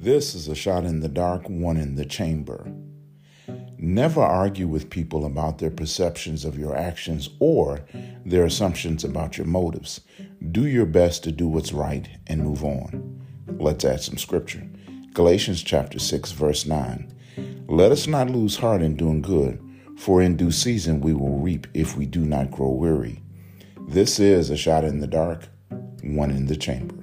This is a shot in the dark, one in the chamber. Never argue with people about their perceptions of your actions or their assumptions about your motives. Do your best to do what's right and move on. Let's add some scripture. Galatians chapter 6 verse 9. Let us not lose heart in doing good, for in due season we will reap if we do not grow weary. This is a shot in the dark, one in the chamber.